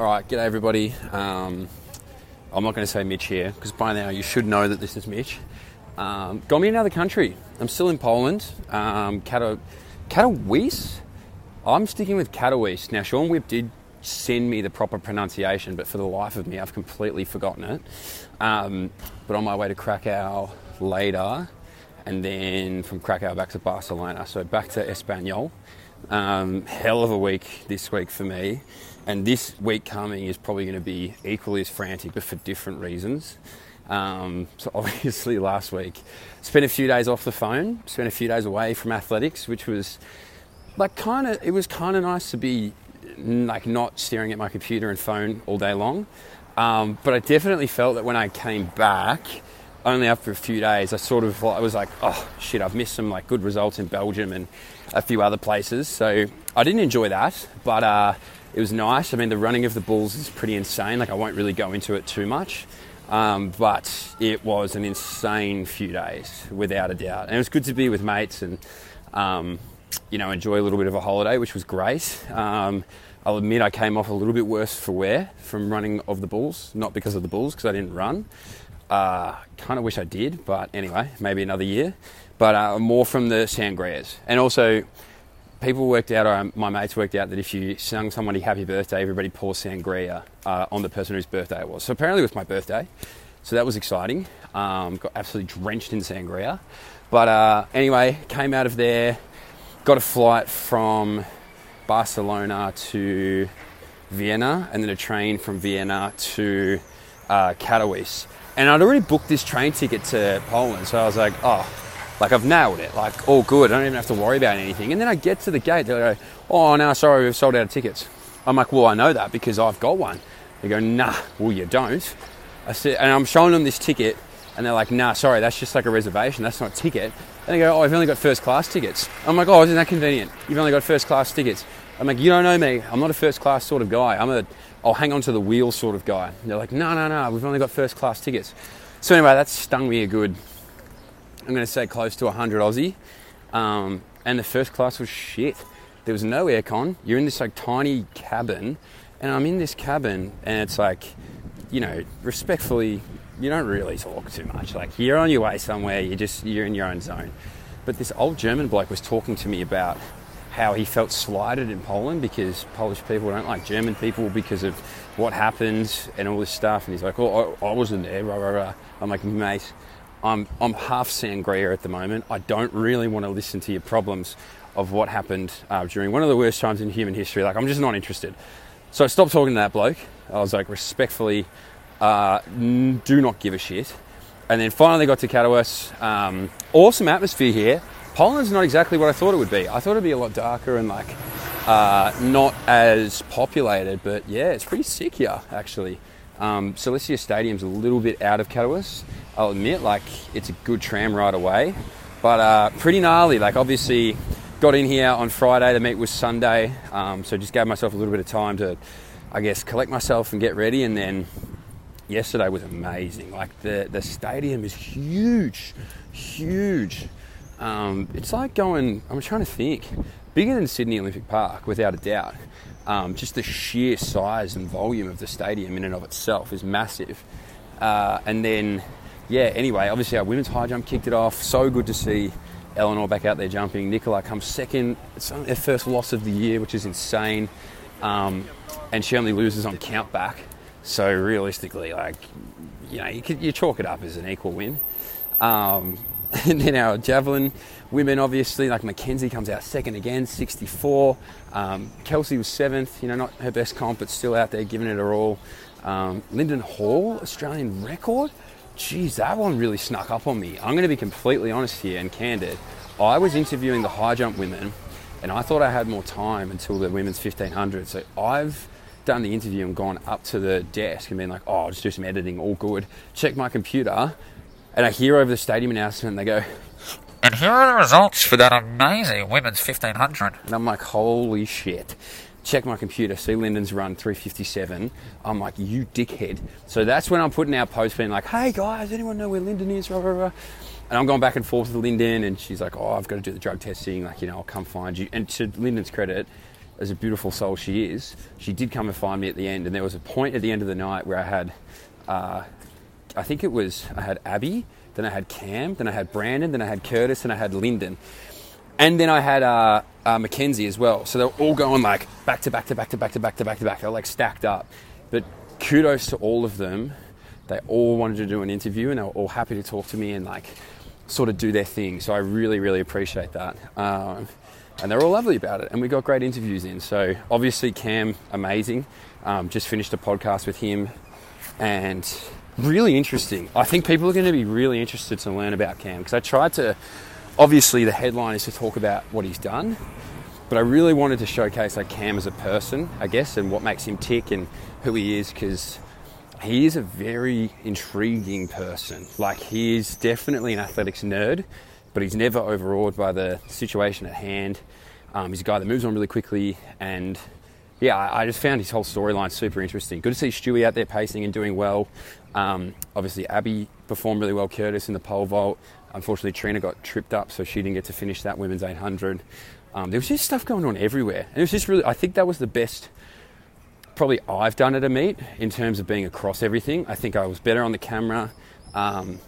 All right, g'day everybody. Um, I'm not going to say Mitch here because by now you should know that this is Mitch. Um, got me in another country. I'm still in Poland. Um, Kato- Katowice? I'm sticking with Katowice. Now, Sean Whip did send me the proper pronunciation, but for the life of me, I've completely forgotten it. Um, but on my way to Krakow later, and then from Krakow back to Barcelona, so back to Espanyol. Um, hell of a week this week for me. And this week coming is probably going to be equally as frantic, but for different reasons. Um, so obviously, last week spent a few days off the phone, spent a few days away from athletics, which was like kind of it was kind of nice to be like not staring at my computer and phone all day long. Um, but I definitely felt that when I came back, only after a few days, I sort of I was like, oh shit, I've missed some like good results in Belgium and a few other places. So I didn't enjoy that, but uh, it was nice. I mean, the running of the bulls is pretty insane. Like I won't really go into it too much. Um, but it was an insane few days, without a doubt. And it was good to be with mates and, um, you know, enjoy a little bit of a holiday, which was great. Um, I'll admit I came off a little bit worse for wear from running of the bulls, not because of the bulls, because I didn't run. Uh, kind of wish I did, but anyway, maybe another year. But uh, more from the sangrias. And also, people worked out, or my mates worked out, that if you sung somebody happy birthday, everybody pours sangria uh, on the person whose birthday it was. So apparently it was my birthday. So that was exciting. Um, got absolutely drenched in sangria. But uh, anyway, came out of there, got a flight from Barcelona to Vienna, and then a train from Vienna to uh, Katowice. And I'd already booked this train ticket to Poland, so I was like, oh, like I've nailed it, like all good. I don't even have to worry about anything. And then I get to the gate, they go, "Oh no, sorry, we've sold out of tickets." I'm like, "Well, I know that because I've got one." They go, "Nah, well you don't." I said, and I'm showing them this ticket, and they're like, "Nah, sorry, that's just like a reservation. That's not a ticket." And they go, "Oh, I've only got first class tickets." I'm like, "Oh, isn't that convenient? You've only got first class tickets." I'm like, "You don't know me. I'm not a first class sort of guy. I'm a I'll hang on to the wheel sort of guy." And they're like, "No, no, no. We've only got first class tickets." So anyway, that stung me a good I'm going to say close to 100 Aussie. Um, and the first class was shit. There was no aircon. You're in this like tiny cabin, and I'm in this cabin, and it's like, you know, respectfully, you don't really talk too much. Like you're on your way somewhere, you just you're in your own zone. But this old German bloke was talking to me about how he felt slighted in Poland because Polish people don't like German people because of what happened and all this stuff. And he's like, "Oh, I, I wasn't there." Rah, rah, rah. I'm like, "Mate, I'm, I'm half sangria at the moment. I don't really want to listen to your problems of what happened uh, during one of the worst times in human history. Like, I'm just not interested. So I stopped talking to that bloke. I was like, respectfully, uh, do not give a shit. And then finally got to Katowice. Um, awesome atmosphere here. Poland's not exactly what I thought it would be. I thought it'd be a lot darker and like uh, not as populated, but yeah, it's pretty sick here actually. Um, Silesia Stadium's a little bit out of Katowice. I'll admit, like it's a good tram ride away, but uh, pretty gnarly. Like obviously, got in here on Friday. The meet was Sunday, um, so just gave myself a little bit of time to, I guess, collect myself and get ready. And then yesterday was amazing. Like the the stadium is huge, huge. Um, it's like going. I'm trying to think. Bigger than Sydney Olympic Park, without a doubt. Um, just the sheer size and volume of the stadium in and of itself is massive. Uh, and then, yeah, anyway, obviously our women's high jump kicked it off. So good to see Eleanor back out there jumping. Nicola comes second. It's her first loss of the year, which is insane. Um, and she only loses on count back. So realistically, like, you know, you, could, you chalk it up as an equal win. Um, and then our javelin women, obviously, like Mackenzie comes out second again, 64. Um, Kelsey was seventh, you know, not her best comp, but still out there giving it her all. Um, Linden Hall, Australian record. Geez, that one really snuck up on me. I'm going to be completely honest here and candid. I was interviewing the high jump women, and I thought I had more time until the women's 1500. So I've done the interview and gone up to the desk and been like, oh, I'll just do some editing, all good. Check my computer, and I hear over the stadium announcement, and they go, and here are the results for that amazing women's 1500. And I'm like, holy shit. Check my computer, see Linden's run 357. I'm like, you dickhead. So that's when I'm putting out posts being like, hey guys, anyone know where Linden is? And I'm going back and forth with Linden, and she's like, oh, I've got to do the drug testing. Like, you know, I'll come find you. And to Linden's credit, as a beautiful soul she is, she did come and find me at the end. And there was a point at the end of the night where I had, uh, I think it was, I had Abby, then I had Cam, then I had Brandon, then I had Curtis, and I had Linden. And then I had uh, uh, Mackenzie as well. So they're all going like back to back to back to back to back to back to back. They're like stacked up. But kudos to all of them. They all wanted to do an interview and they were all happy to talk to me and like sort of do their thing. So I really, really appreciate that. Um, and they're all lovely about it. And we got great interviews in. So obviously, Cam, amazing. Um, just finished a podcast with him and really interesting. I think people are going to be really interested to learn about Cam because I tried to obviously the headline is to talk about what he's done, but I really wanted to showcase like Cam as a person, I guess, and what makes him tick and who he is because he is a very intriguing person. Like he is definitely an athletics nerd, but he's never overawed by the situation at hand. Um, he's a guy that moves on really quickly, and yeah, I, just found his whole storyline super interesting. Good to see Stewie out there pacing and doing well. Um, obviously, Abby performed really well. Curtis in the pole vault. Unfortunately, Trina got tripped up, so she didn't get to finish that women's 800. Um, there was just stuff going on everywhere, and it was just really. I think that was the best. Probably I've done at a meet in terms of being across everything. I think I was better on the camera. Um,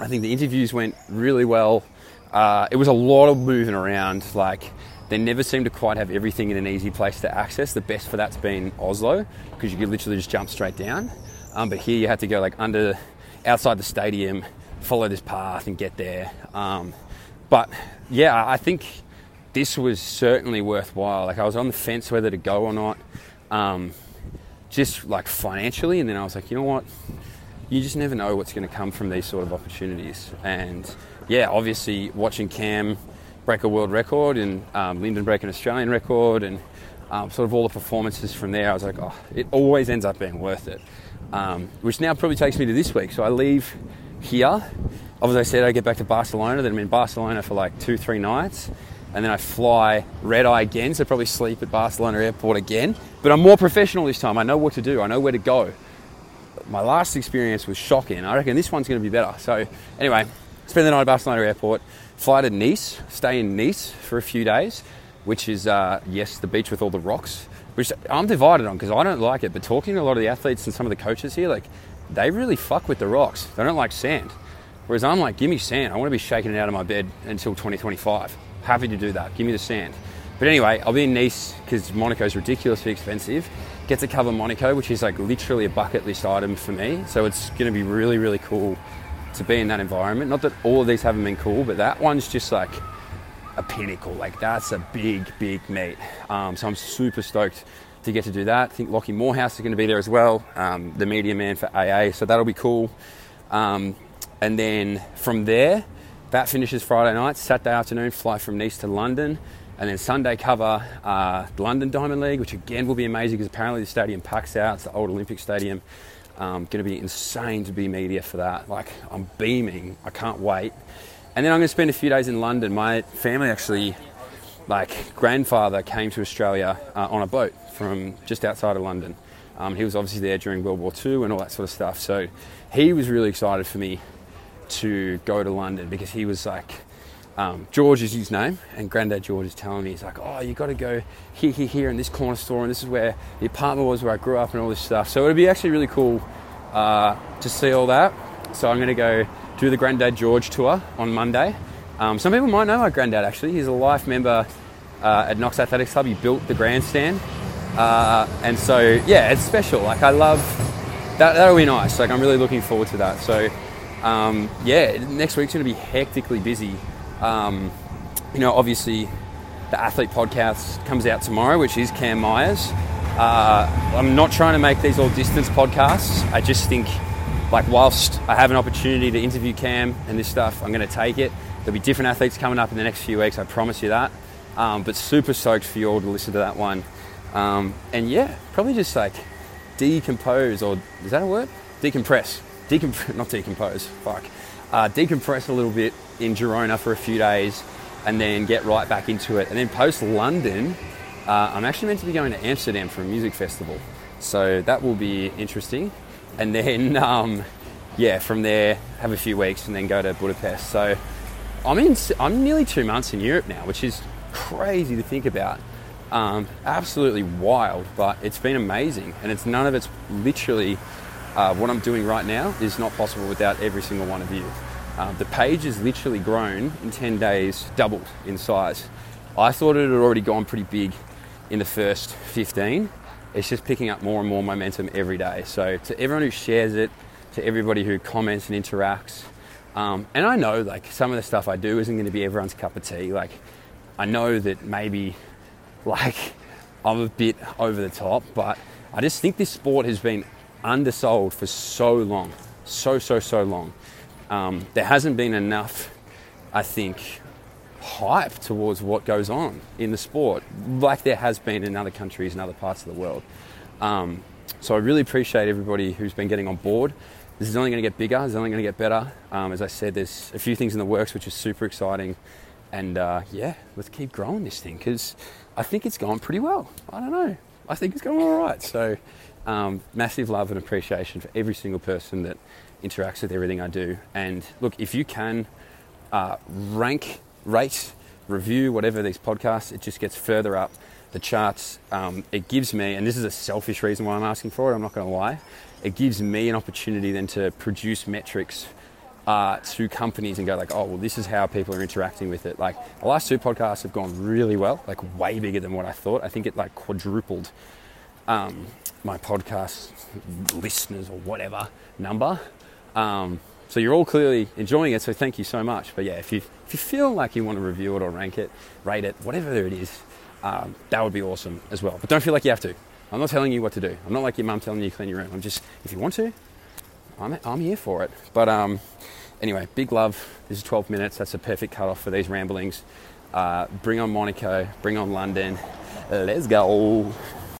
I think the interviews went really well. Uh, it was a lot of moving around. Like they never seem to quite have everything in an easy place to access. The best for that's been Oslo because you could literally just jump straight down. Um, but here you had to go like under, outside the stadium, follow this path and get there. Um, but yeah, I think this was certainly worthwhile. Like I was on the fence whether to go or not, um, just like financially, and then I was like, you know what, you just never know what's going to come from these sort of opportunities. And yeah, obviously watching Cam break a world record and um, break an Australian record and um, sort of all the performances from there, I was like, oh, it always ends up being worth it. Um, which now probably takes me to this week. So I leave here. Obviously, I said, I get back to Barcelona. Then I'm in Barcelona for like two, three nights. And then I fly red eye again, so probably sleep at Barcelona airport again. But I'm more professional this time. I know what to do, I know where to go. My last experience was shocking. I reckon this one's going to be better. So, anyway, spend the night at Barcelona airport, fly to Nice, stay in Nice for a few days, which is, uh, yes, the beach with all the rocks, which I'm divided on because I don't like it. But talking to a lot of the athletes and some of the coaches here, like, they really fuck with the rocks. They don't like sand. Whereas I'm like, give me sand. I want to be shaking it out of my bed until 2025. Happy to do that. Give me the sand. But anyway, I'll be in Nice because Monaco's ridiculously expensive. Get to cover Monaco, which is like literally a bucket list item for me. So it's going to be really, really cool to be in that environment. Not that all of these haven't been cool, but that one's just like a pinnacle. Like that's a big, big meet. Um, so I'm super stoked to get to do that. I think Lockie Morehouse is going to be there as well, um, the media man for AA, so that'll be cool. Um, and then from there, that finishes Friday night. Saturday afternoon, fly from Nice to London. And then Sunday cover uh, London Diamond League, which again will be amazing because apparently the stadium packs out. It's the old Olympic Stadium. Um, going to be insane to be media for that. Like I'm beaming. I can't wait. And then I'm going to spend a few days in London. My family actually, like grandfather, came to Australia uh, on a boat from just outside of London. Um, he was obviously there during World War II and all that sort of stuff. So he was really excited for me to go to London because he was like, um, George is his name, and Granddad George is telling me, he's like, oh, you got to go here, here, here, in this corner store, and this is where the apartment was where I grew up and all this stuff. So it'd be actually really cool uh, to see all that. So I'm going to go do the Granddad George tour on Monday. Um, some people might know my granddad actually. He's a life member uh, at Knox Athletics Club. He built the grandstand. Uh, and so, yeah, it's special. Like, I love that. That'll be nice. Like, I'm really looking forward to that. So, um, yeah, next week's going to be hectically busy. Um, you know, obviously, the Athlete Podcast comes out tomorrow, which is Cam Myers. Uh, I'm not trying to make these all distance podcasts. I just think, like, whilst I have an opportunity to interview Cam and this stuff, I'm going to take it. There'll be different athletes coming up in the next few weeks, I promise you that. Um, but super stoked for you all to listen to that one. Um, and yeah, probably just like decompose, or is that a word? Decompress. Decomp- not decompose, fuck. Uh, decompress a little bit in Girona for a few days and then get right back into it. And then post London, uh, I'm actually meant to be going to Amsterdam for a music festival. So that will be interesting. And then, um, yeah, from there, have a few weeks and then go to Budapest. So I'm in, I'm nearly two months in Europe now, which is crazy to think about. Um, absolutely wild, but it's been amazing, and it's none of it's literally uh, what I'm doing right now is not possible without every single one of you. Uh, the page has literally grown in 10 days, doubled in size. I thought it had already gone pretty big in the first 15. It's just picking up more and more momentum every day. So to everyone who shares it, to everybody who comments and interacts, um, and I know like some of the stuff I do isn't going to be everyone's cup of tea. Like I know that maybe like I'm a bit over the top, but I just think this sport has been undersold for so long, so so so long. Um, there hasn't been enough, I think, hype towards what goes on in the sport, like there has been in other countries and other parts of the world. Um, so I really appreciate everybody who's been getting on board. This is only going to get bigger. It's only going to get better. Um, as I said, there's a few things in the works which is super exciting, and uh, yeah, let's keep growing this thing because I think it's going pretty well. I don't know. I think it's going all right. So um, massive love and appreciation for every single person that interacts with everything I do. And look, if you can uh, rank, rate, review, whatever these podcasts, it just gets further up the charts. Um, it gives me, and this is a selfish reason why I'm asking for it, I'm not going to lie, it gives me an opportunity then to produce metrics uh, to companies and go like, oh, well, this is how people are interacting with it. Like the last two podcasts have gone really well, like way bigger than what I thought. I think it like quadrupled um, my podcast listeners or whatever number. Um, so you're all clearly enjoying it. So thank you so much. But yeah, if you if you feel like you want to review it or rank it, rate it, whatever it is, um, that would be awesome as well. But don't feel like you have to. I'm not telling you what to do. I'm not like your mum telling you to clean your room. I'm just if you want to, I'm I'm here for it. But um, anyway, big love. This is 12 minutes. That's a perfect cutoff for these ramblings. Uh, bring on Monaco. Bring on London. Let's go.